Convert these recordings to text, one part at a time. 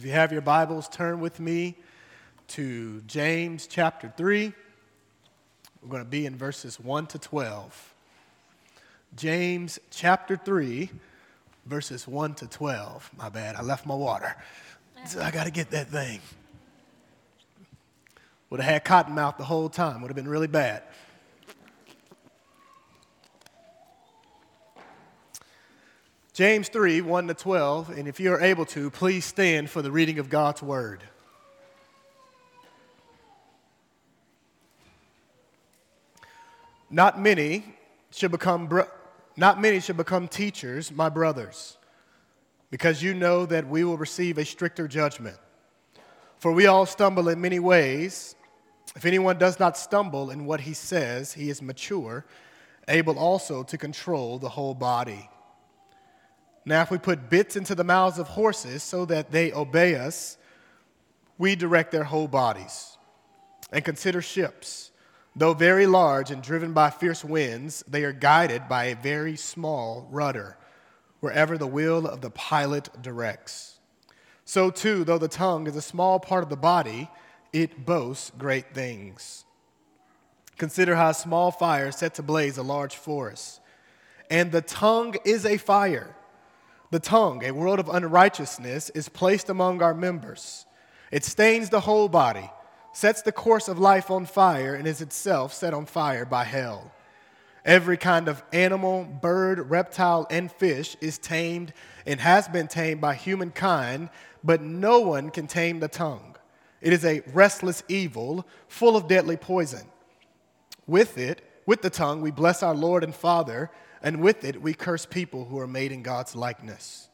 If you have your Bibles, turn with me to James chapter 3. We're going to be in verses 1 to 12. James chapter 3, verses 1 to 12. My bad, I left my water. So I got to get that thing. Would have had cotton mouth the whole time, would have been really bad. James 3, 1 to 12, and if you're able to, please stand for the reading of God's word. Not many should become bro- not many should become teachers, my brothers, because you know that we will receive a stricter judgment. For we all stumble in many ways. If anyone does not stumble in what he says, he is mature, able also to control the whole body. Now, if we put bits into the mouths of horses so that they obey us, we direct their whole bodies. And consider ships. Though very large and driven by fierce winds, they are guided by a very small rudder, wherever the will of the pilot directs. So, too, though the tongue is a small part of the body, it boasts great things. Consider how a small fire sets ablaze a large forest. And the tongue is a fire the tongue, a world of unrighteousness, is placed among our members. It stains the whole body, sets the course of life on fire, and is itself set on fire by hell. Every kind of animal, bird, reptile, and fish is tamed and has been tamed by humankind, but no one can tame the tongue. It is a restless evil, full of deadly poison. With it, with the tongue, we bless our Lord and Father and with it we curse people who are made in God's likeness.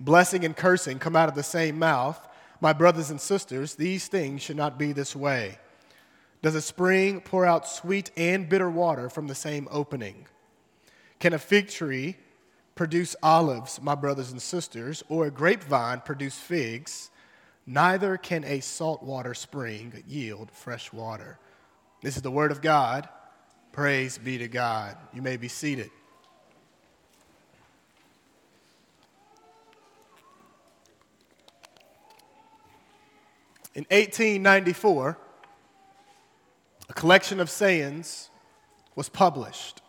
Blessing and cursing come out of the same mouth. My brothers and sisters, these things should not be this way. Does a spring pour out sweet and bitter water from the same opening? Can a fig tree produce olives, my brothers and sisters, or a grapevine produce figs? Neither can a saltwater spring yield fresh water. This is the word of God. Praise be to God. You may be seated. In 1894, a collection of sayings was published.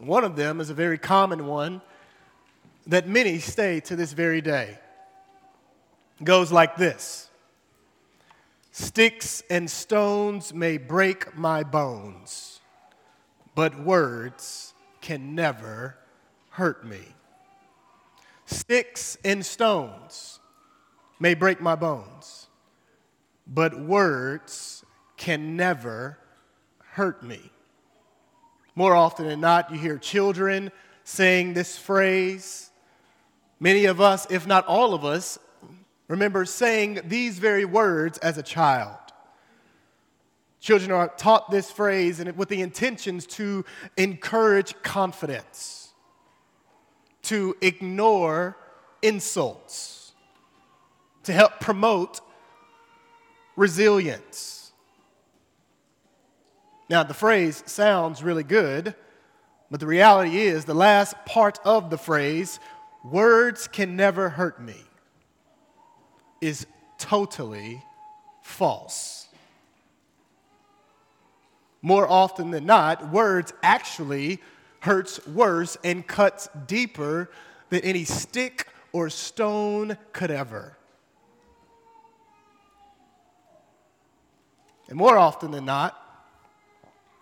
One of them is a very common one that many stay to this very day. It goes like this Sticks and stones may break my bones, but words can never hurt me. Sticks and stones may break my bones but words can never hurt me. More often than not, you hear children saying this phrase. Many of us, if not all of us, remember saying these very words as a child. Children are taught this phrase and with the intentions to encourage confidence, to ignore insults, to help promote resilience. Now, the phrase sounds really good, but the reality is the last part of the phrase, words can never hurt me, is totally false. More often than not, words actually hurts worse and cuts deeper than any stick or stone could ever. And more often than not,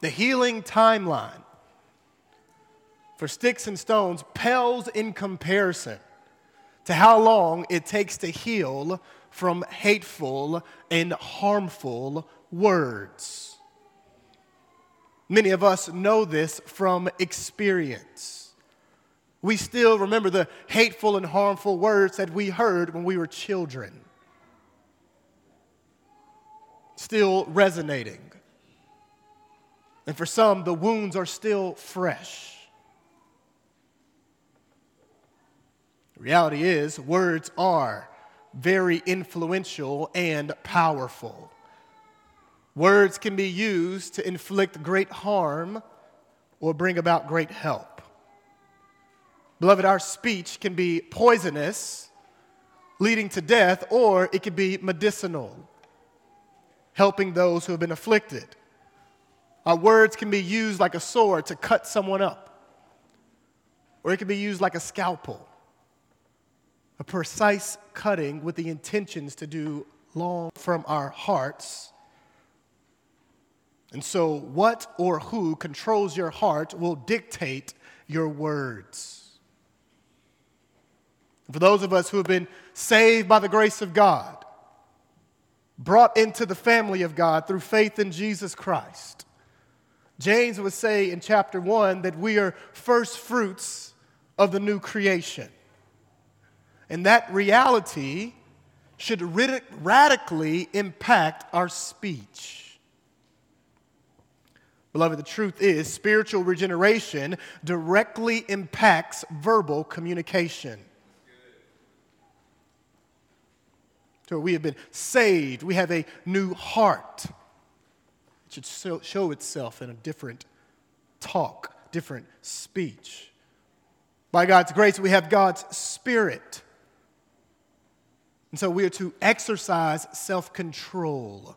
the healing timeline for sticks and stones pales in comparison to how long it takes to heal from hateful and harmful words. Many of us know this from experience. We still remember the hateful and harmful words that we heard when we were children still resonating. And for some, the wounds are still fresh. The reality is, words are very influential and powerful. Words can be used to inflict great harm or bring about great help. Beloved, our speech can be poisonous leading to death, or it could be medicinal, helping those who have been afflicted. Our words can be used like a sword to cut someone up, or it can be used like a scalpel, a precise cutting with the intentions to do long from our hearts. And so, what or who controls your heart will dictate your words. For those of us who have been saved by the grace of God, brought into the family of God through faith in Jesus Christ, James would say in chapter 1 that we are first fruits of the new creation. And that reality should radically impact our speech. Beloved, the truth is, spiritual regeneration directly impacts verbal communication. So we have been saved, we have a new heart. It should show itself in a different talk, different speech. By God's grace, we have God's Spirit. And so we are to exercise self control,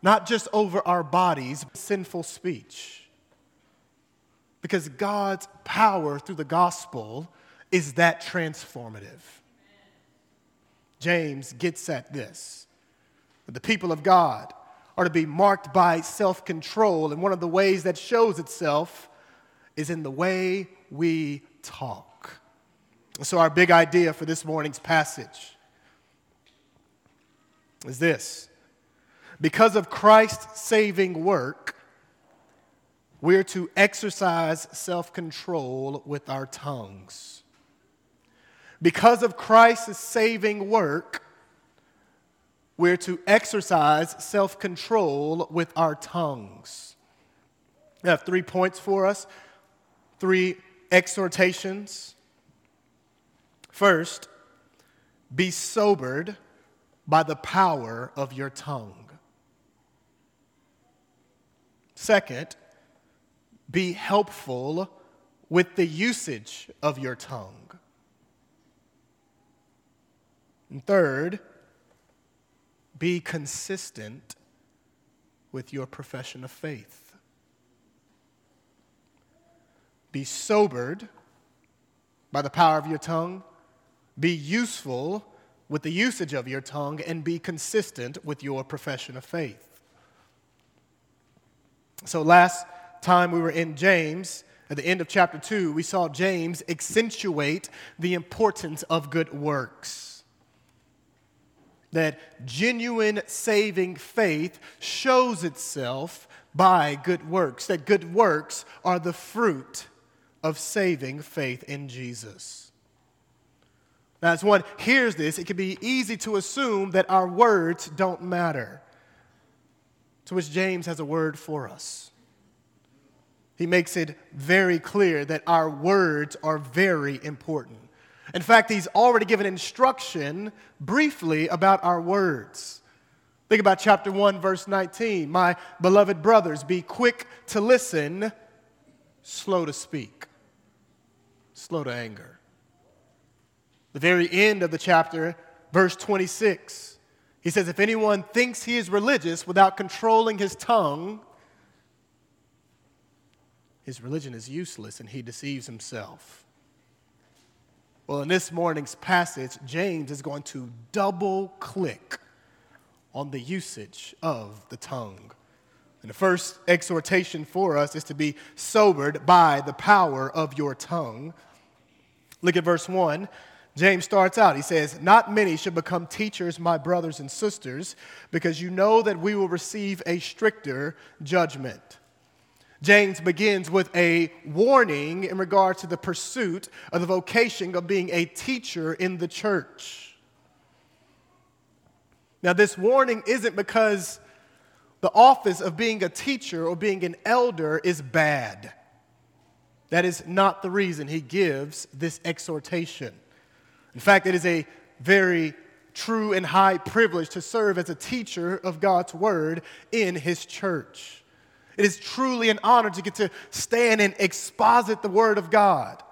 not just over our bodies, but sinful speech. Because God's power through the gospel is that transformative. James gets at this. The people of God are to be marked by self control, and one of the ways that shows itself is in the way we talk. So, our big idea for this morning's passage is this because of Christ's saving work, we're to exercise self control with our tongues. Because of Christ's saving work, we're to exercise self control with our tongues. I have three points for us, three exhortations. First, be sobered by the power of your tongue. Second, be helpful with the usage of your tongue. And third, be consistent with your profession of faith. Be sobered by the power of your tongue. Be useful with the usage of your tongue and be consistent with your profession of faith. So, last time we were in James, at the end of chapter 2, we saw James accentuate the importance of good works. That genuine saving faith shows itself by good works, that good works are the fruit of saving faith in Jesus. Now, as one hears this, it can be easy to assume that our words don't matter. To which James has a word for us. He makes it very clear that our words are very important. In fact, he's already given instruction briefly about our words. Think about chapter 1, verse 19. My beloved brothers, be quick to listen, slow to speak, slow to anger. The very end of the chapter, verse 26, he says, If anyone thinks he is religious without controlling his tongue, his religion is useless and he deceives himself. Well, in this morning's passage, James is going to double click on the usage of the tongue. And the first exhortation for us is to be sobered by the power of your tongue. Look at verse 1. James starts out, he says, Not many should become teachers, my brothers and sisters, because you know that we will receive a stricter judgment. James begins with a warning in regard to the pursuit of the vocation of being a teacher in the church. Now, this warning isn't because the office of being a teacher or being an elder is bad. That is not the reason he gives this exhortation. In fact, it is a very true and high privilege to serve as a teacher of God's word in his church. It is truly an honor to get to stand and exposit the word of God,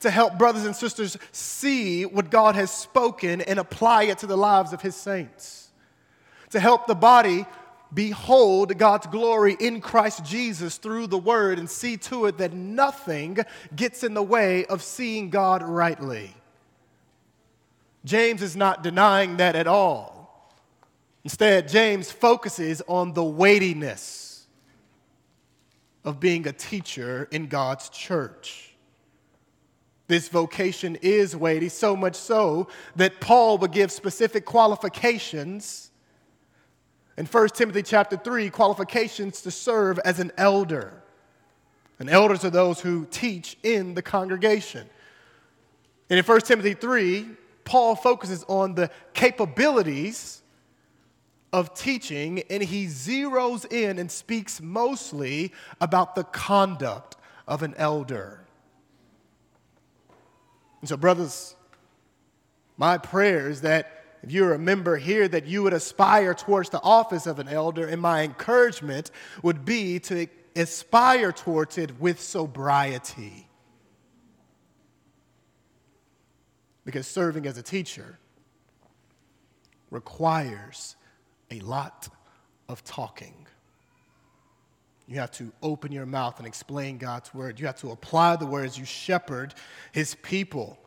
to help brothers and sisters see what God has spoken and apply it to the lives of His saints, to help the body behold God's glory in Christ Jesus through the Word and see to it that nothing gets in the way of seeing God rightly. James is not denying that at all. Instead, James focuses on the weightiness of being a teacher in God's church. This vocation is weighty, so much so that Paul would give specific qualifications in 1 Timothy chapter 3 qualifications to serve as an elder. And elders are those who teach in the congregation. And in 1 Timothy 3, Paul focuses on the capabilities of teaching, and he zeroes in and speaks mostly about the conduct of an elder. And so, brothers, my prayer is that if you're a member here, that you would aspire towards the office of an elder, and my encouragement would be to aspire towards it with sobriety. Because serving as a teacher requires a lot of talking. You have to open your mouth and explain God's word. You have to apply the words you shepherd his people.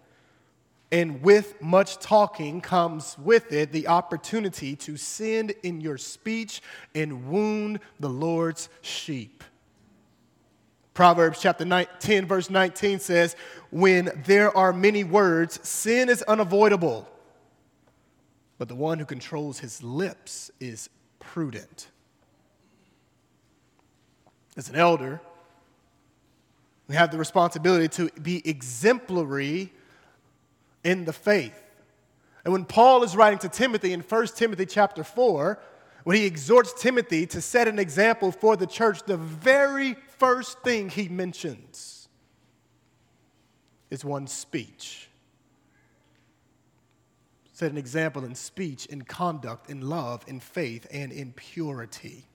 And with much talking comes with it the opportunity to sin in your speech and wound the Lord's sheep. Proverbs chapter 10, verse 19 says, When there are many words, sin is unavoidable but the one who controls his lips is prudent. As an elder, we have the responsibility to be exemplary in the faith. And when Paul is writing to Timothy in 1 Timothy chapter 4, when he exhorts Timothy to set an example for the church, the very first thing he mentions is one's speech set an example in speech, in conduct, in love, in faith, and in purity.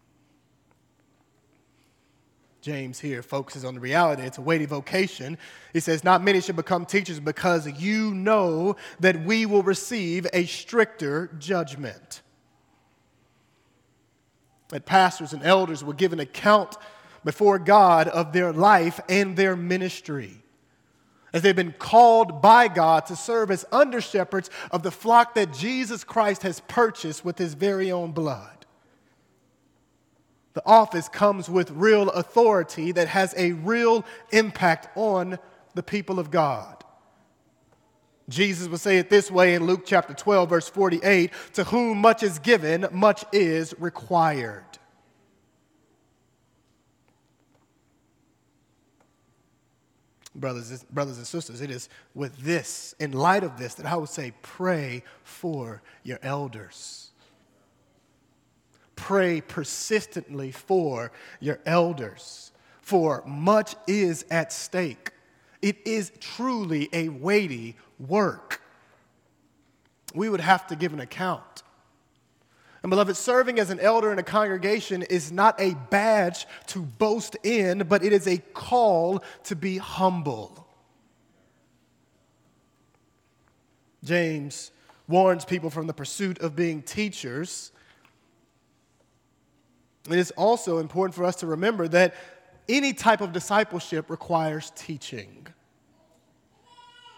James here focuses on the reality. It's a weighty vocation. He says, Not many should become teachers because you know that we will receive a stricter judgment. That pastors and elders will give an account before God of their life and their ministry as they've been called by God to serve as under shepherds of the flock that Jesus Christ has purchased with his very own blood. The office comes with real authority that has a real impact on the people of God. Jesus will say it this way in Luke chapter 12, verse 48 To whom much is given, much is required. Brothers, brothers and sisters, it is with this, in light of this, that I would say pray for your elders. Pray persistently for your elders, for much is at stake. It is truly a weighty work. We would have to give an account. And beloved, serving as an elder in a congregation is not a badge to boast in, but it is a call to be humble. James warns people from the pursuit of being teachers. It is also important for us to remember that any type of discipleship requires teaching.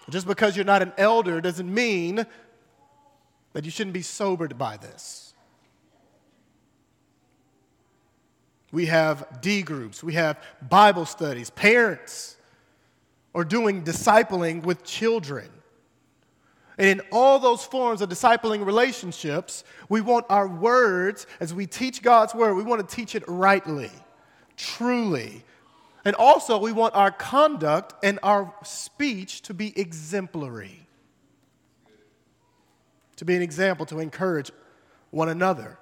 Just because you're not an elder doesn't mean that you shouldn't be sobered by this. We have D groups, we have Bible studies, parents are doing discipling with children. And in all those forms of discipling relationships, we want our words, as we teach God's word, we want to teach it rightly, truly. And also, we want our conduct and our speech to be exemplary, to be an example to encourage one another.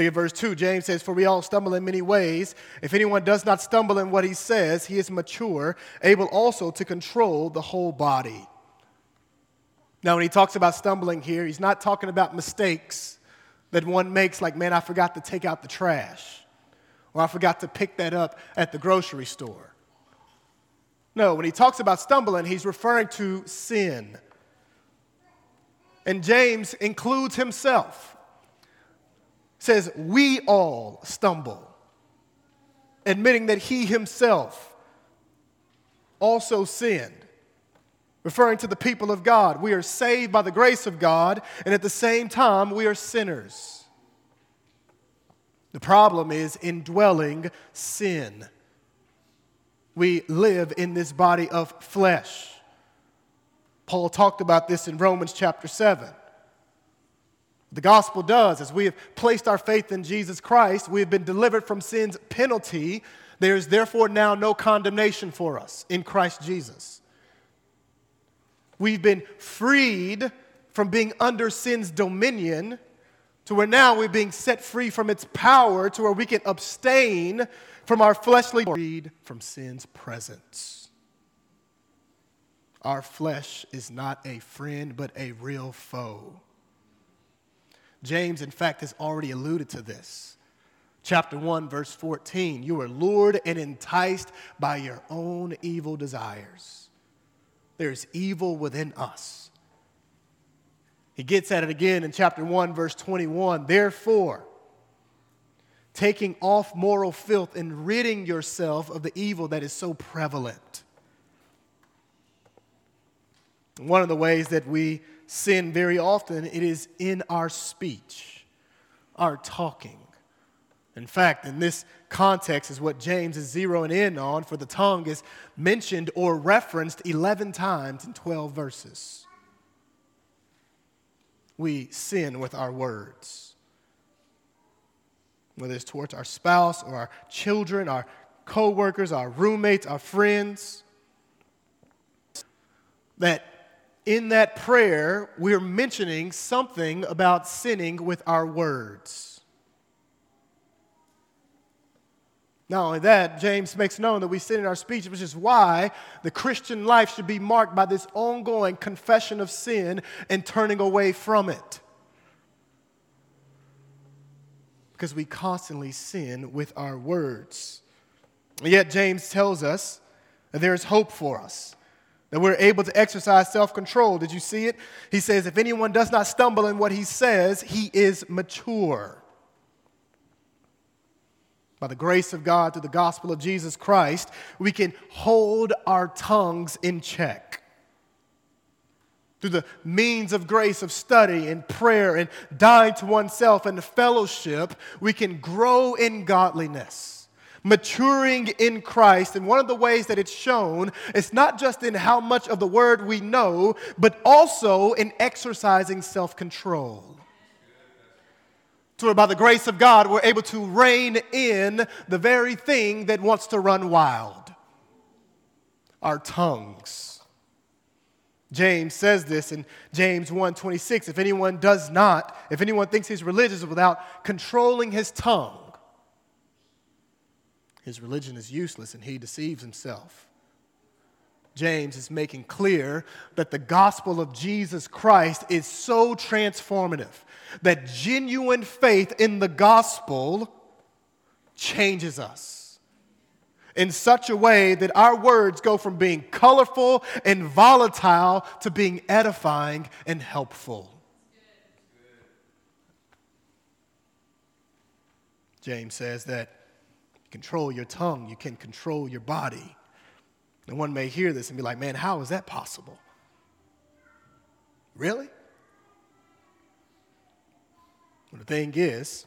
Look at verse 2. James says, For we all stumble in many ways. If anyone does not stumble in what he says, he is mature, able also to control the whole body. Now, when he talks about stumbling here, he's not talking about mistakes that one makes, like, man, I forgot to take out the trash, or I forgot to pick that up at the grocery store. No, when he talks about stumbling, he's referring to sin. And James includes himself. Says, We all stumble, admitting that he himself also sinned referring to the people of God. We are saved by the grace of God, and at the same time, we are sinners. The problem is indwelling sin. We live in this body of flesh. Paul talked about this in Romans chapter 7. The gospel does, as we have placed our faith in Jesus Christ, we have been delivered from sin's penalty. There is therefore now no condemnation for us in Christ Jesus. We've been freed from being under sin's dominion to where now we're being set free from its power to where we can abstain from our fleshly freed from sin's presence. Our flesh is not a friend, but a real foe. James, in fact, has already alluded to this. Chapter 1, verse 14 You are lured and enticed by your own evil desires there's evil within us. He gets at it again in chapter 1, verse 21. Therefore, taking off moral filth and ridding yourself of the evil that is so prevalent. One of the ways that we sin very often it is in our speech, our talking. In fact, in this context is what James is zeroing in on, for the tongue is mentioned or referenced 11 times in 12 verses. We sin with our words, whether it's towards our spouse or our children, our co workers, our roommates, our friends. That in that prayer, we're mentioning something about sinning with our words. Not only that, James makes known that we sin in our speech, which is why the Christian life should be marked by this ongoing confession of sin and turning away from it. Because we constantly sin with our words. Yet, James tells us that there is hope for us, that we're able to exercise self control. Did you see it? He says, If anyone does not stumble in what he says, he is mature by the grace of God through the gospel of Jesus Christ, we can hold our tongues in check. Through the means of grace of study and prayer and dying to oneself and the fellowship, we can grow in godliness, maturing in Christ. And one of the ways that it's shown is not just in how much of the word we know, but also in exercising self control where by the grace of God, we're able to rein in the very thing that wants to run wild our tongues. James says this in James 1:26 if anyone does not if anyone thinks he's religious without controlling his tongue his religion is useless and he deceives himself. James is making clear that the gospel of Jesus Christ is so transformative that genuine faith in the gospel changes us in such a way that our words go from being colorful and volatile to being edifying and helpful. James says that control your tongue, you can control your body. And one may hear this and be like, man, how is that possible? Really? Well, the thing is,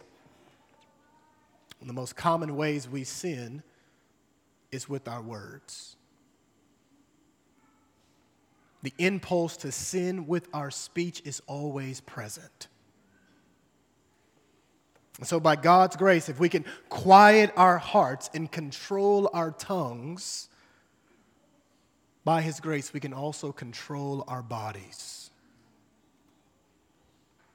one of the most common ways we sin is with our words. The impulse to sin with our speech is always present. So, by God's grace, if we can quiet our hearts and control our tongues, by His grace, we can also control our bodies.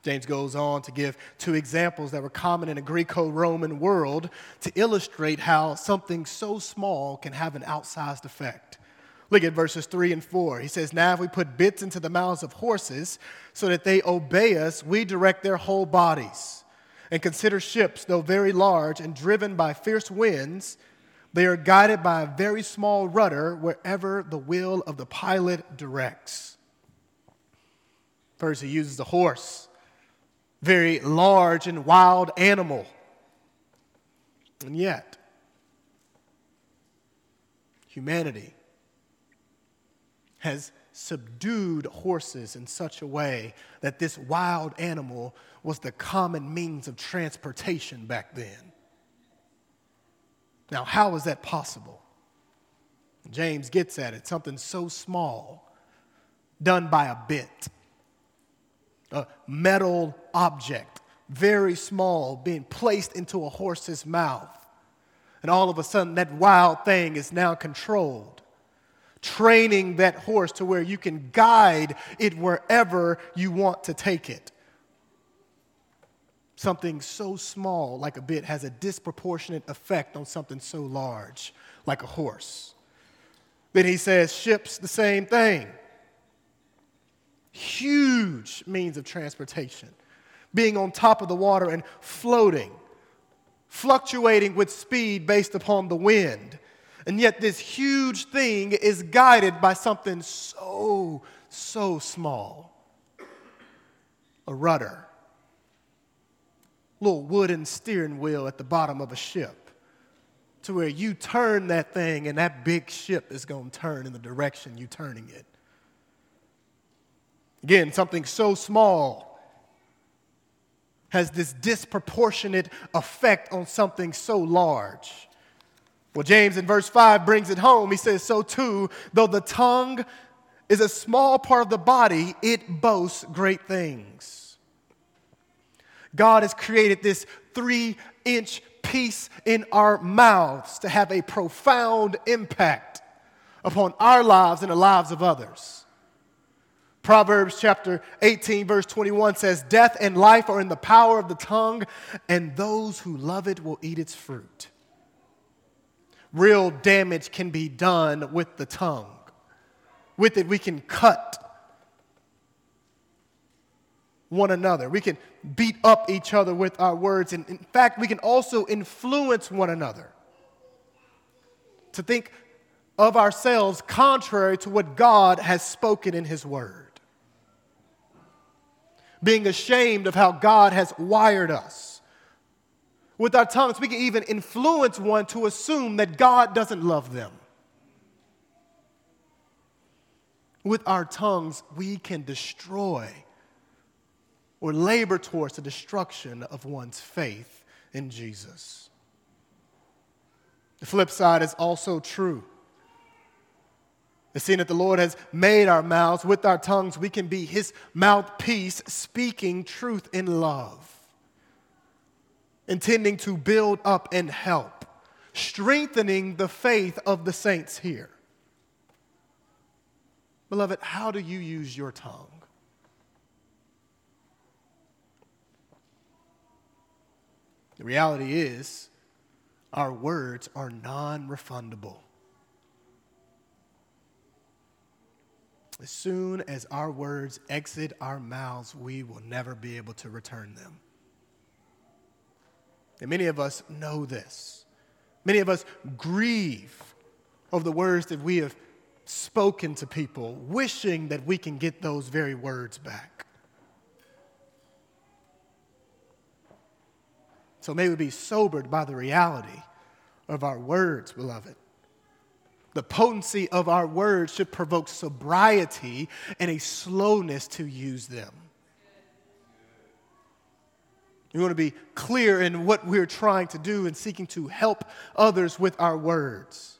James goes on to give two examples that were common in a Greco Roman world to illustrate how something so small can have an outsized effect. Look at verses 3 and 4. He says, Now if we put bits into the mouths of horses so that they obey us, we direct their whole bodies. And consider ships, though very large and driven by fierce winds, They are guided by a very small rudder wherever the will of the pilot directs. First, he uses the horse, very large and wild animal. And yet, humanity has subdued horses in such a way that this wild animal was the common means of transportation back then. Now, how is that possible? James gets at it something so small, done by a bit, a metal object, very small, being placed into a horse's mouth. And all of a sudden, that wild thing is now controlled, training that horse to where you can guide it wherever you want to take it something so small like a bit has a disproportionate effect on something so large like a horse. Then he says, ships, the same thing. Huge means of transportation, being on top of the water and floating, fluctuating with speed based upon the wind. And yet, this huge thing is guided by something so, so small a rudder little wooden steering wheel at the bottom of a ship to where you turn that thing and that big ship is going to turn in the direction you're turning it. Again, something so small has this disproportionate effect on something so large. Well, James in verse 5 brings it home. He says, So too, though the tongue is a small part of the body, it boasts great things. God has created this three inch piece in our mouths to have a profound impact upon our lives and the lives of others. Proverbs chapter 18, verse 21 says, Death and life are in the power of the tongue, and those who love it will eat its fruit. Real damage can be done with the tongue. With it, we can cut one another. We can beat up each other with our words. And in fact, we can also influence one another to think of ourselves contrary to what God has spoken in His Word. Being ashamed of how God has wired us. With our tongues, we can even influence one to assume that God doesn't love them. With our tongues, we can destroy or labor towards the destruction of one's faith in Jesus. The flip side is also true. It's seeing that the Lord has made our mouths with our tongues, we can be His mouthpiece speaking truth in love, intending to build up and help, strengthening the faith of the saints here. Beloved, how do you use your tongue? The reality is, our words are non refundable. As soon as our words exit our mouths, we will never be able to return them. And many of us know this. Many of us grieve over the words that we have spoken to people, wishing that we can get those very words back. So may we be sobered by the reality of our words, beloved. The potency of our words should provoke sobriety and a slowness to use them. We want to be clear in what we're trying to do and seeking to help others with our words.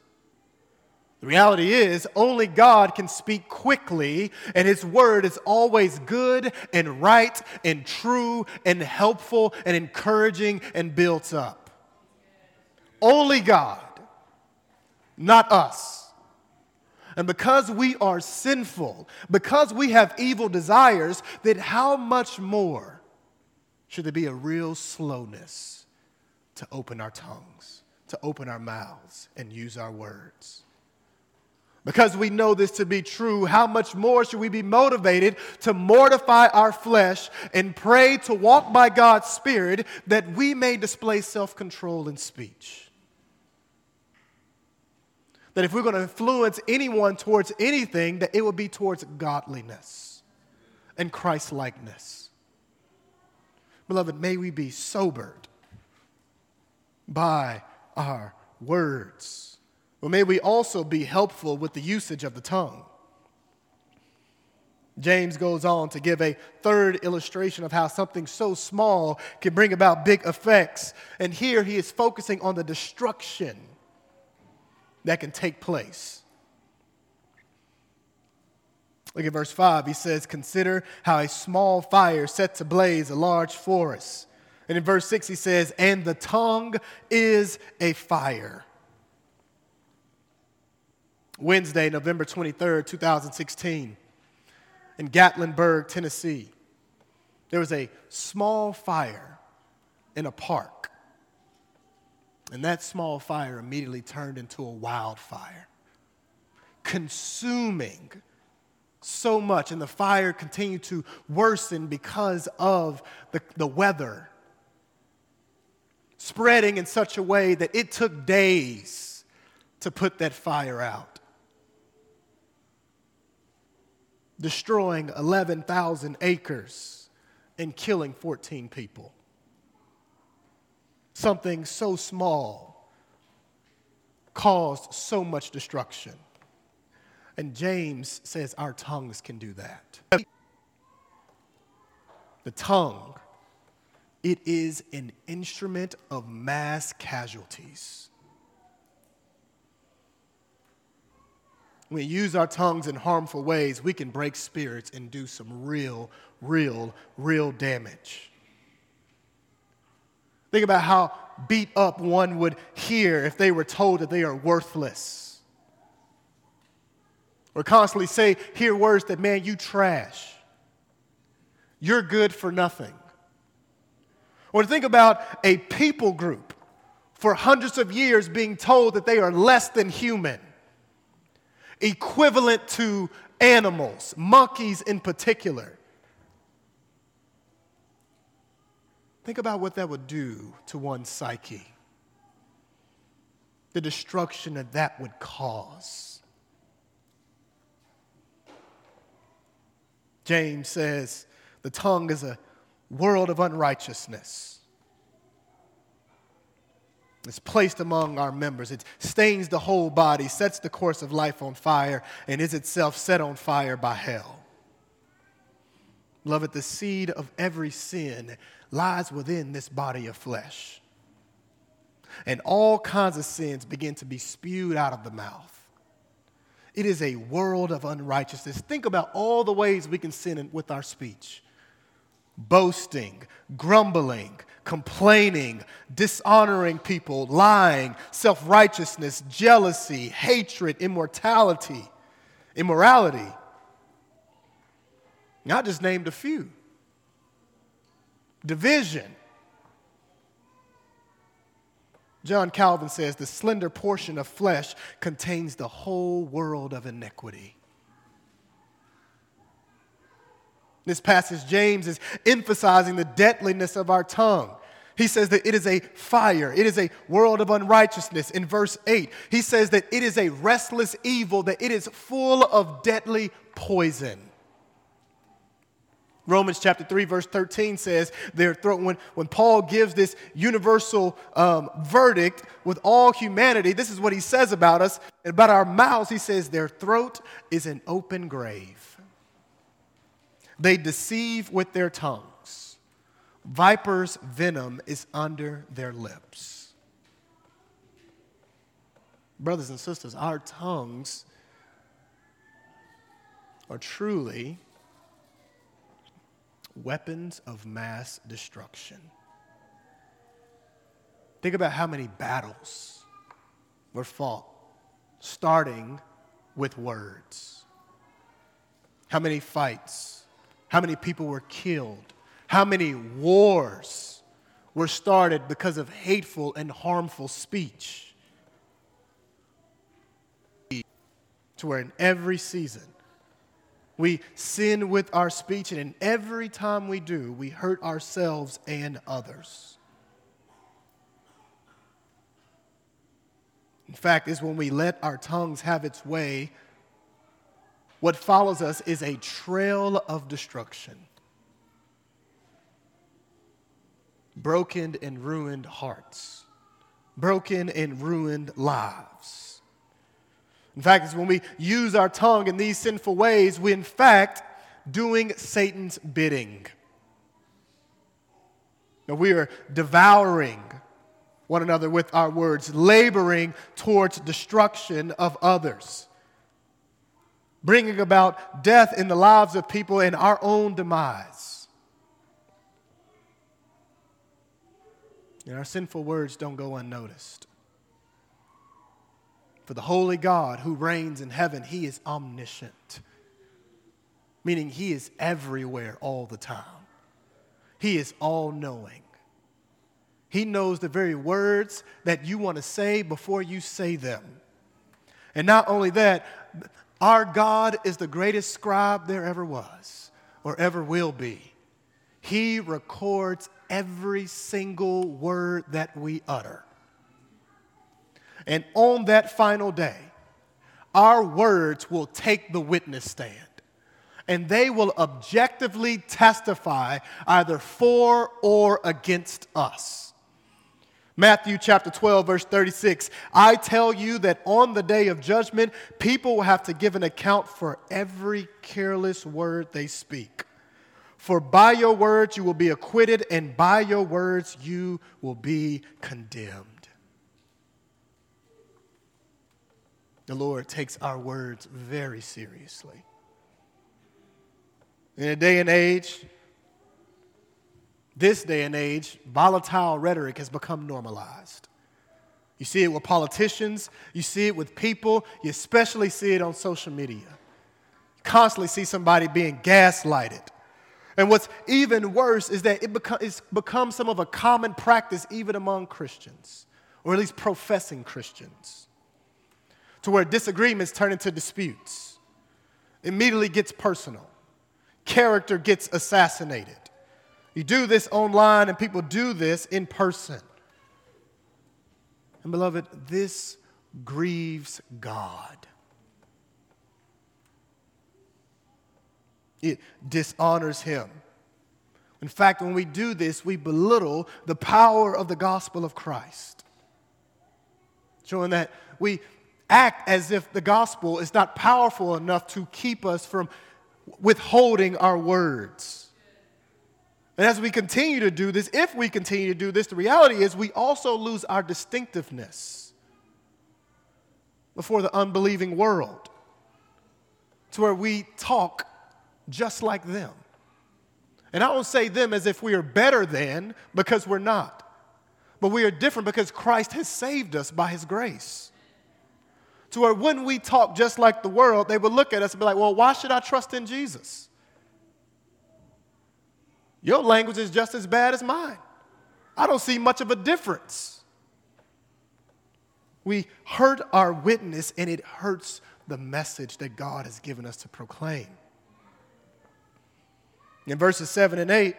The reality is, only God can speak quickly, and His word is always good and right and true and helpful and encouraging and built up. Only God, not us. And because we are sinful, because we have evil desires, then how much more should there be a real slowness to open our tongues, to open our mouths, and use our words? Because we know this to be true, how much more should we be motivated to mortify our flesh and pray to walk by God's Spirit that we may display self control in speech? that if we're going to influence anyone towards anything, that it will be towards godliness and Christ likeness. Beloved, may we be sobered by our words. But may we also be helpful with the usage of the tongue. James goes on to give a third illustration of how something so small can bring about big effects. And here he is focusing on the destruction that can take place. Look at verse 5. He says, Consider how a small fire sets ablaze a large forest. And in verse 6, he says, And the tongue is a fire. Wednesday, November 23rd, 2016 in Gatlinburg, Tennessee, there was a small fire in a park. And that small fire immediately turned into a wildfire, consuming so much. And the fire continued to worsen because of the, the weather, spreading in such a way that it took days to put that fire out. Destroying 11,000 acres and killing 14 people. Something so small caused so much destruction. And James says our tongues can do that. The tongue, it is an instrument of mass casualties. We use our tongues in harmful ways, we can break spirits and do some real, real, real damage. Think about how beat up one would hear if they were told that they are worthless. Or constantly say, hear words that, man, you trash. You're good for nothing. Or think about a people group for hundreds of years being told that they are less than human equivalent to animals, monkeys in particular. Think about what that would do to one's psyche, the destruction that that would cause. James says the tongue is a world of unrighteousness. It's placed among our members. It stains the whole body, sets the course of life on fire, and is itself set on fire by hell. Beloved, the seed of every sin lies within this body of flesh. And all kinds of sins begin to be spewed out of the mouth. It is a world of unrighteousness. Think about all the ways we can sin with our speech boasting, grumbling, complaining, dishonoring people, lying, self righteousness, jealousy, hatred, immortality, immorality. I just named a few. Division. John Calvin says the slender portion of flesh contains the whole world of iniquity. this passage, James is emphasizing the deadliness of our tongue. He says that it is a fire, it is a world of unrighteousness. In verse 8, he says that it is a restless evil, that it is full of deadly poison. Romans chapter 3, verse 13 says, their throat, when, when Paul gives this universal um, verdict with all humanity, this is what he says about us. About our mouths, he says, their throat is an open grave. They deceive with their tongues. Viper's venom is under their lips. Brothers and sisters, our tongues are truly weapons of mass destruction. Think about how many battles were fought starting with words. How many fights how many people were killed? How many wars were started because of hateful and harmful speech? To where in every season, we sin with our speech, and in every time we do, we hurt ourselves and others. In fact, is when we let our tongues have its way, what follows us is a trail of destruction. Broken and ruined hearts, broken and ruined lives. In fact, it's when we use our tongue in these sinful ways, we in fact doing Satan's bidding. Now we are devouring one another with our words, laboring towards destruction of others, bringing about death in the lives of people and our own demise. And our sinful words don't go unnoticed. For the holy God who reigns in heaven, he is omniscient, meaning he is everywhere all the time. He is all knowing. He knows the very words that you want to say before you say them. And not only that, our God is the greatest scribe there ever was or ever will be. He records every single word that we utter. And on that final day, our words will take the witness stand and they will objectively testify either for or against us. Matthew chapter 12, verse 36. I tell you that on the day of judgment, people will have to give an account for every careless word they speak. For by your words you will be acquitted, and by your words you will be condemned. The Lord takes our words very seriously. In a day and age this day and age, volatile rhetoric has become normalized. You see it with politicians, you see it with people, you especially see it on social media. You constantly see somebody being gaslighted. And what's even worse is that it beco- it's become some of a common practice even among Christians, or at least professing Christians, to where disagreements turn into disputes. Immediately gets personal, character gets assassinated. You do this online, and people do this in person. And, beloved, this grieves God. It dishonors Him. In fact, when we do this, we belittle the power of the gospel of Christ, showing that we act as if the gospel is not powerful enough to keep us from withholding our words. And as we continue to do this, if we continue to do this, the reality is we also lose our distinctiveness before the unbelieving world to where we talk just like them. And I don't say them as if we are better than, because we're not. But we are different because Christ has saved us by his grace. To where when we talk just like the world, they would look at us and be like, well, why should I trust in Jesus? Your language is just as bad as mine. I don't see much of a difference. We hurt our witness, and it hurts the message that God has given us to proclaim. In verses 7 and 8,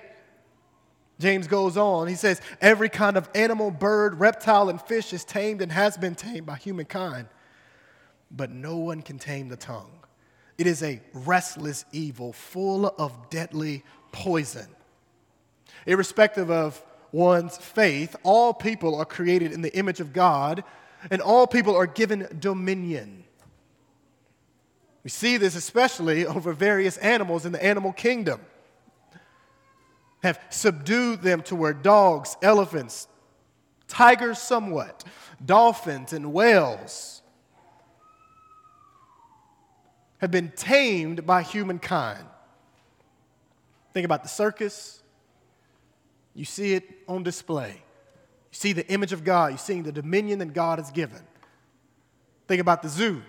James goes on. He says, Every kind of animal, bird, reptile, and fish is tamed and has been tamed by humankind, but no one can tame the tongue. It is a restless evil full of deadly poison. Irrespective of one's faith, all people are created in the image of God, and all people are given dominion. We see this especially over various animals in the animal kingdom. Have subdued them to where dogs, elephants, tigers somewhat, dolphins, and whales have been tamed by humankind. Think about the circus, you see it on display. You see the image of God. You see the dominion that God has given. Think about the zoo.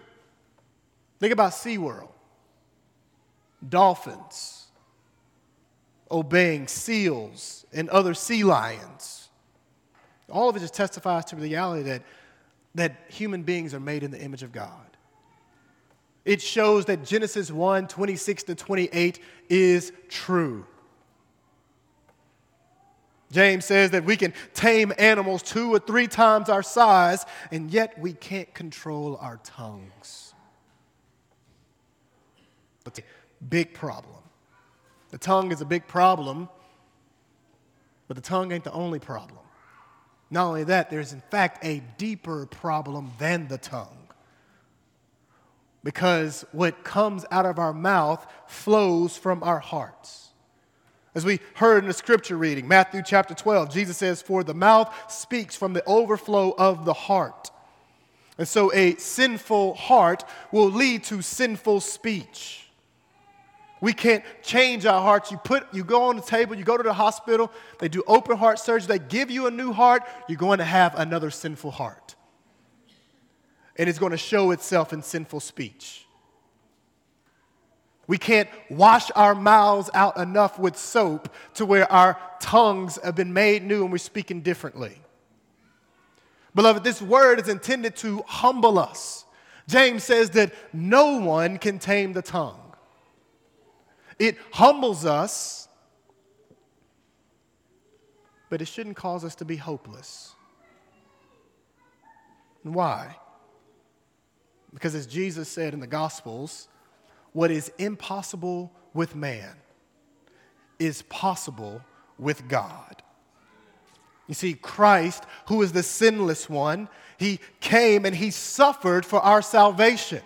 Think about SeaWorld. Dolphins obeying seals and other sea lions. All of it just testifies to the reality that, that human beings are made in the image of God. It shows that Genesis 1 26 to 28 is true. James says that we can tame animals two or three times our size, and yet we can't control our tongues. But the big problem. The tongue is a big problem, but the tongue ain't the only problem. Not only that, there's in fact a deeper problem than the tongue. Because what comes out of our mouth flows from our hearts. As we heard in the scripture reading, Matthew chapter 12, Jesus says, For the mouth speaks from the overflow of the heart. And so a sinful heart will lead to sinful speech. We can't change our hearts. You put you go on the table, you go to the hospital, they do open heart surgery, they give you a new heart, you're going to have another sinful heart. And it's going to show itself in sinful speech. We can't wash our mouths out enough with soap to where our tongues have been made new and we're speaking differently. Beloved, this word is intended to humble us. James says that no one can tame the tongue. It humbles us, but it shouldn't cause us to be hopeless. And why? Because as Jesus said in the Gospels, what is impossible with man is possible with God. You see, Christ, who is the sinless one, he came and he suffered for our salvation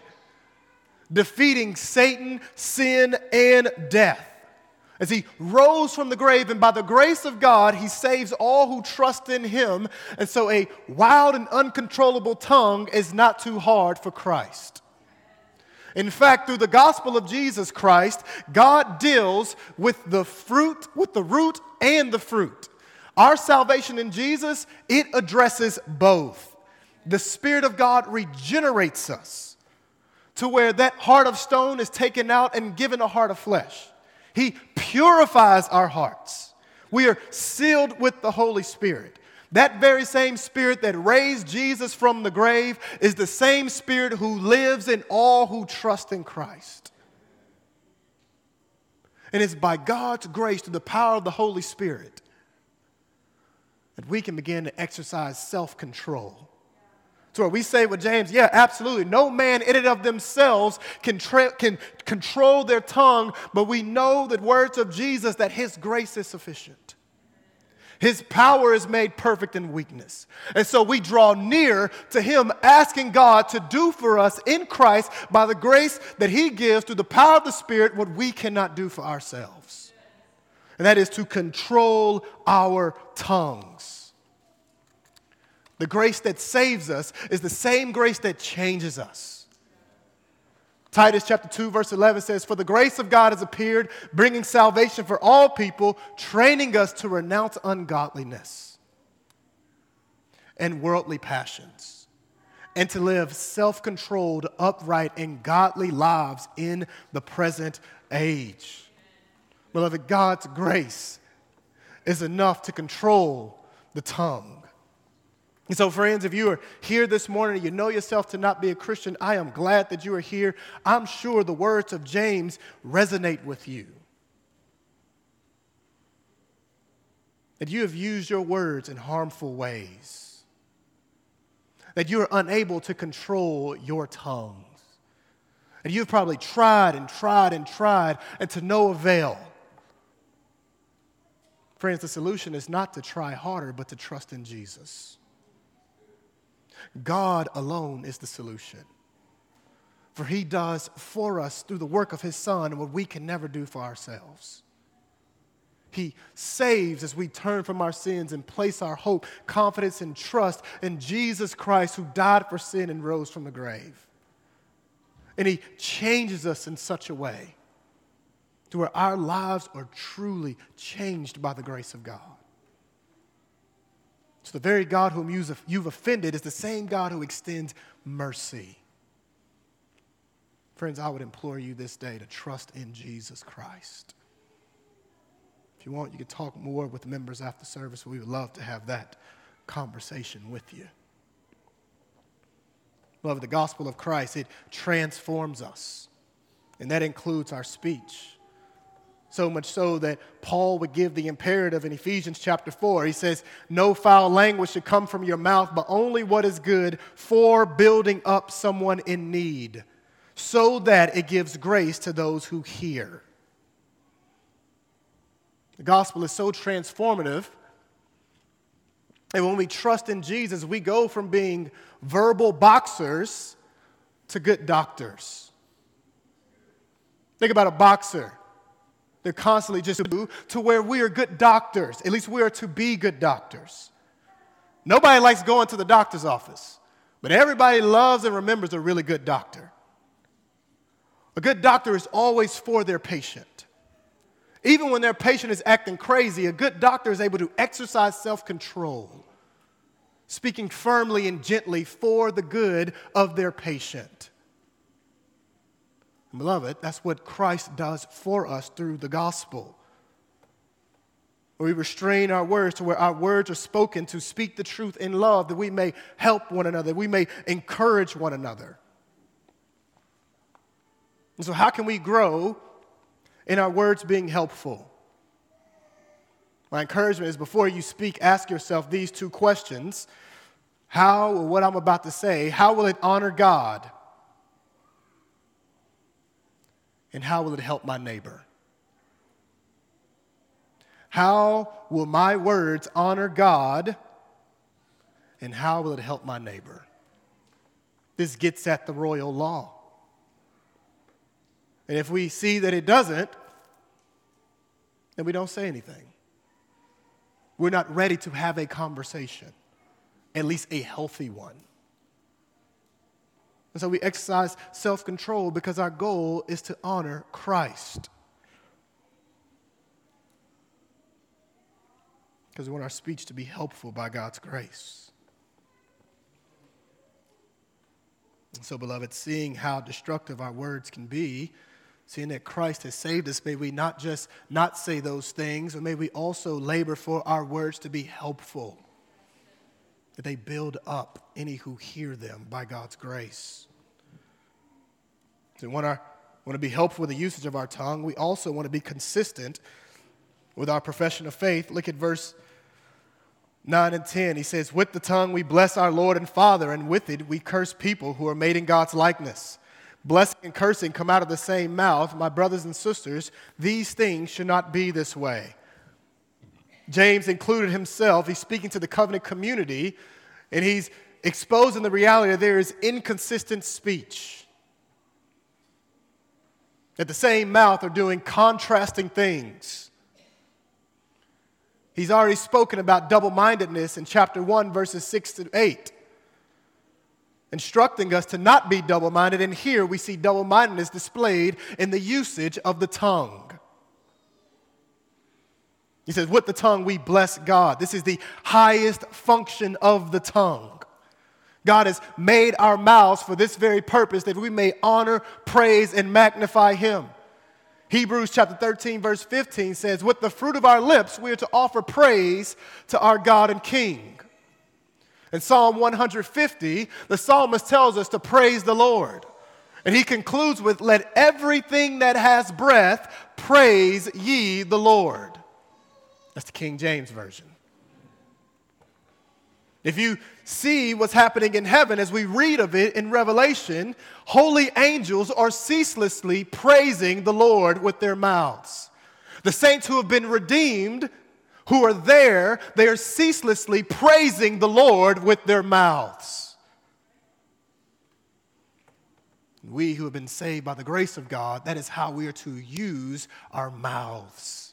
defeating Satan, sin, and death. As he rose from the grave, and by the grace of God, he saves all who trust in him. And so, a wild and uncontrollable tongue is not too hard for Christ. In fact, through the gospel of Jesus Christ, God deals with the fruit, with the root and the fruit. Our salvation in Jesus, it addresses both. The Spirit of God regenerates us to where that heart of stone is taken out and given a heart of flesh. He purifies our hearts. We are sealed with the Holy Spirit. That very same Spirit that raised Jesus from the grave is the same Spirit who lives in all who trust in Christ. And it's by God's grace, through the power of the Holy Spirit, that we can begin to exercise self control to where we say with James, yeah, absolutely. No man in and of themselves can, tra- can control their tongue, but we know the words of Jesus that his grace is sufficient. His power is made perfect in weakness. And so we draw near to Him, asking God to do for us in Christ by the grace that He gives through the power of the Spirit what we cannot do for ourselves. And that is to control our tongues. The grace that saves us is the same grace that changes us. Titus chapter 2, verse 11 says, For the grace of God has appeared, bringing salvation for all people, training us to renounce ungodliness and worldly passions, and to live self controlled, upright, and godly lives in the present age. Beloved, God's grace is enough to control the tongue. And so, friends, if you are here this morning and you know yourself to not be a Christian, I am glad that you are here. I'm sure the words of James resonate with you. That you have used your words in harmful ways, that you are unable to control your tongues. And you've probably tried and tried and tried, and to no avail. Friends, the solution is not to try harder, but to trust in Jesus. God alone is the solution. For he does for us through the work of his Son what we can never do for ourselves. He saves as we turn from our sins and place our hope, confidence, and trust in Jesus Christ who died for sin and rose from the grave. And he changes us in such a way to where our lives are truly changed by the grace of God. So the very God whom you've offended is the same God who extends mercy. Friends, I would implore you this day to trust in Jesus Christ. If you want, you can talk more with the members after service. We would love to have that conversation with you. Love the gospel of Christ, it transforms us, and that includes our speech. So much so that Paul would give the imperative in Ephesians chapter 4. He says, No foul language should come from your mouth, but only what is good for building up someone in need, so that it gives grace to those who hear. The gospel is so transformative. And when we trust in Jesus, we go from being verbal boxers to good doctors. Think about a boxer. They're constantly just to where we are good doctors. At least we are to be good doctors. Nobody likes going to the doctor's office, but everybody loves and remembers a really good doctor. A good doctor is always for their patient. Even when their patient is acting crazy, a good doctor is able to exercise self control, speaking firmly and gently for the good of their patient. Beloved, that's what Christ does for us through the gospel. We restrain our words to where our words are spoken to speak the truth in love, that we may help one another, we may encourage one another. And so, how can we grow in our words being helpful? My encouragement is before you speak, ask yourself these two questions How or what I'm about to say, how will it honor God? And how will it help my neighbor? How will my words honor God? And how will it help my neighbor? This gets at the royal law. And if we see that it doesn't, then we don't say anything. We're not ready to have a conversation, at least a healthy one. And so we exercise self control because our goal is to honor Christ. Because we want our speech to be helpful by God's grace. And so, beloved, seeing how destructive our words can be, seeing that Christ has saved us, may we not just not say those things, but may we also labor for our words to be helpful that they build up any who hear them by God's grace. So we want, our, want to be helpful with the usage of our tongue. We also want to be consistent with our profession of faith. Look at verse 9 and 10. He says, With the tongue we bless our Lord and Father, and with it we curse people who are made in God's likeness. Blessing and cursing come out of the same mouth. My brothers and sisters, these things should not be this way. James included himself. He's speaking to the covenant community, and he's exposing the reality that there is inconsistent speech. That the same mouth are doing contrasting things. He's already spoken about double mindedness in chapter 1, verses 6 to 8, instructing us to not be double minded. And here we see double mindedness displayed in the usage of the tongue. He says, With the tongue we bless God. This is the highest function of the tongue. God has made our mouths for this very purpose that we may honor, praise, and magnify Him. Hebrews chapter 13, verse 15 says, With the fruit of our lips, we are to offer praise to our God and King. In Psalm 150, the psalmist tells us to praise the Lord. And he concludes with, Let everything that has breath praise ye the Lord. That's the King James Version. If you see what's happening in heaven as we read of it in Revelation, holy angels are ceaselessly praising the Lord with their mouths. The saints who have been redeemed, who are there, they are ceaselessly praising the Lord with their mouths. We who have been saved by the grace of God, that is how we are to use our mouths.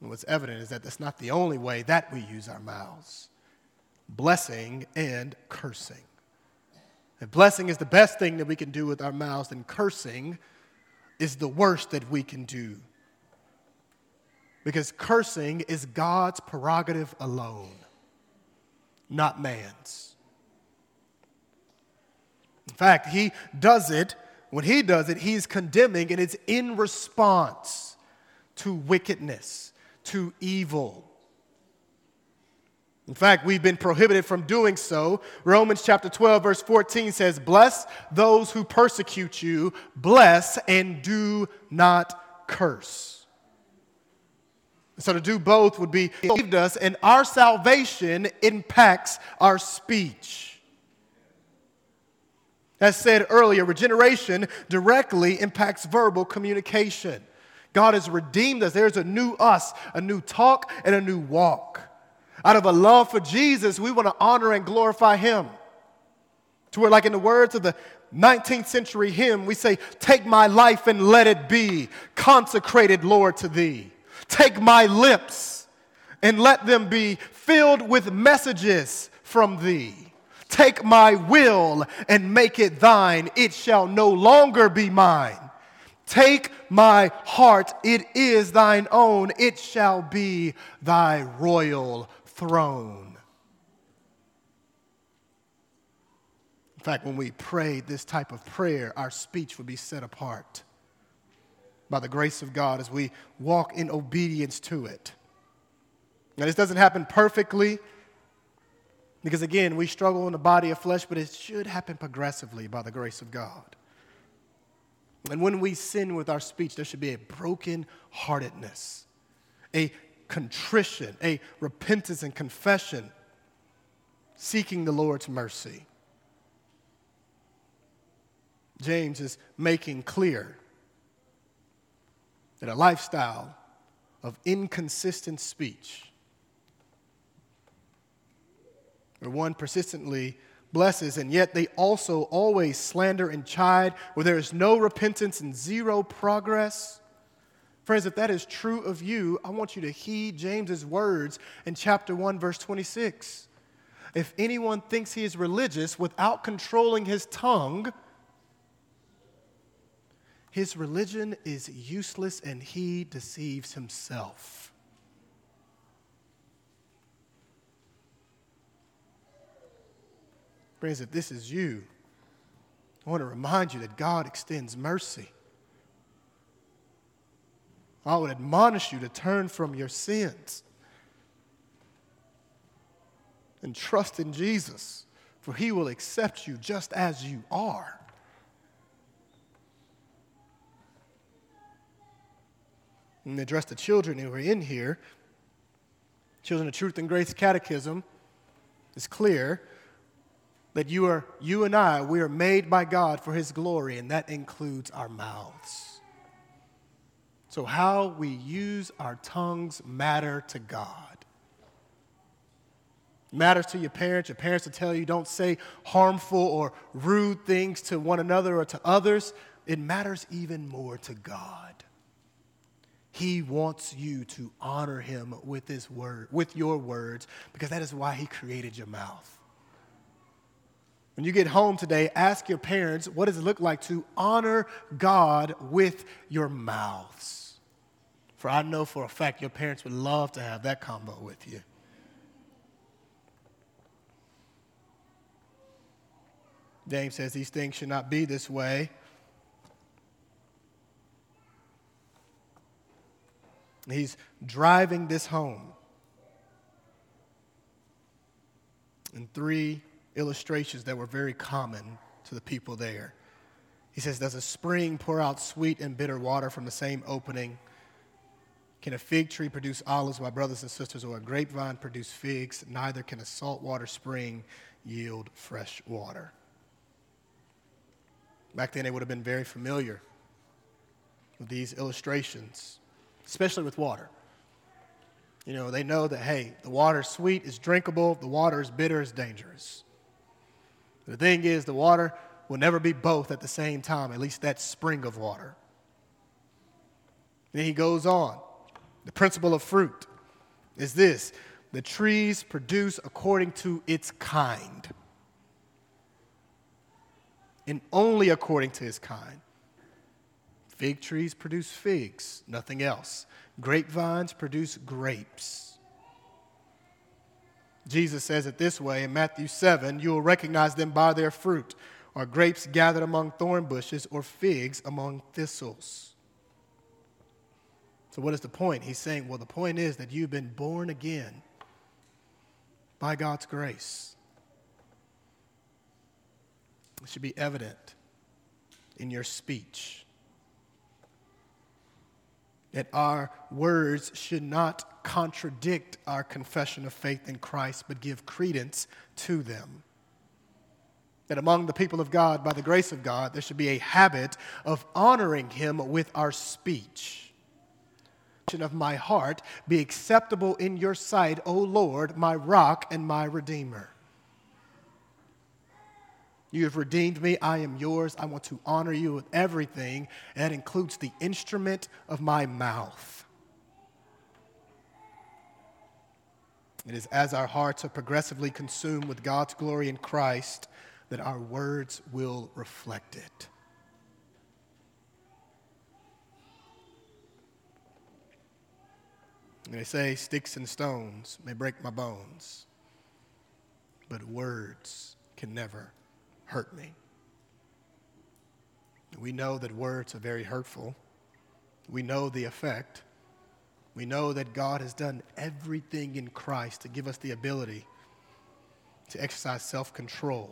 And what's evident is that that's not the only way that we use our mouths blessing and cursing. If blessing is the best thing that we can do with our mouths, then cursing is the worst that we can do. Because cursing is God's prerogative alone, not man's. In fact, He does it, when He does it, He's condemning, and it's in response to wickedness to evil. In fact, we've been prohibited from doing so. Romans chapter 12, verse 14 says, Bless those who persecute you, bless and do not curse. So to do both would be saved us, and our salvation impacts our speech. As said earlier, regeneration directly impacts verbal communication. God has redeemed us. There's a new us, a new talk, and a new walk. Out of a love for Jesus, we want to honor and glorify Him. To where, like in the words of the 19th century hymn, we say, Take my life and let it be consecrated, Lord, to Thee. Take my lips and let them be filled with messages from Thee. Take my will and make it thine. It shall no longer be mine. Take my heart, it is thine own. It shall be thy royal throne. In fact, when we prayed this type of prayer, our speech would be set apart by the grace of God as we walk in obedience to it. Now, this doesn't happen perfectly because, again, we struggle in the body of flesh, but it should happen progressively by the grace of God. And when we sin with our speech, there should be a broken heartedness, a contrition, a repentance and confession, seeking the Lord's mercy. James is making clear that a lifestyle of inconsistent speech, where one persistently blesses, and yet they also always slander and chide, where there is no repentance and zero progress Friends, if that is true of you, I want you to heed James's words in chapter 1, verse 26. If anyone thinks he is religious without controlling his tongue, his religion is useless and he deceives himself. Friends, if this is you, I want to remind you that God extends mercy. I would admonish you to turn from your sins and trust in Jesus, for he will accept you just as you are. And address the children who are in here. Children of Truth and Grace Catechism is clear that you are you and I we are made by God for his glory and that includes our mouths. So, how we use our tongues matter to God. matters to your parents. Your parents will tell you don't say harmful or rude things to one another or to others. It matters even more to God. He wants you to honor him with his word, with your words, because that is why he created your mouth. When you get home today, ask your parents, what does it look like to honor God with your mouths? For I know for a fact your parents would love to have that combo with you. James says these things should not be this way. He's driving this home in three illustrations that were very common to the people there. He says, Does a spring pour out sweet and bitter water from the same opening? Can a fig tree produce olives, my brothers and sisters, or a grapevine produce figs? Neither can a saltwater spring yield fresh water. Back then, they would have been very familiar with these illustrations, especially with water. You know, they know that, hey, the water is sweet, is drinkable, the water is bitter, is dangerous. The thing is, the water will never be both at the same time, at least that spring of water. Then he goes on. The principle of fruit is this the trees produce according to its kind, and only according to its kind. Fig trees produce figs, nothing else. Grapevines produce grapes. Jesus says it this way in Matthew 7 you will recognize them by their fruit. Are grapes gathered among thorn bushes or figs among thistles? So, what is the point? He's saying, well, the point is that you've been born again. by God's grace. It should be evident in your speech that our words should not contradict our confession of faith in Christ, but give credence to them. That among the people of God, by the grace of God, there should be a habit of honoring Him with our speech. Of my heart be acceptable in your sight, O Lord, my rock and my redeemer. You have redeemed me. I am yours. I want to honor you with everything. And that includes the instrument of my mouth. It is as our hearts are progressively consumed with God's glory in Christ that our words will reflect it. And they say, Sticks and stones may break my bones, but words can never hurt me. We know that words are very hurtful. We know the effect. We know that God has done everything in Christ to give us the ability to exercise self control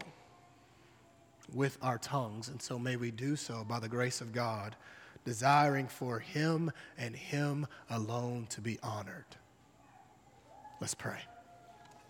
with our tongues. And so may we do so by the grace of God, desiring for Him and Him alone to be honored. Let's pray.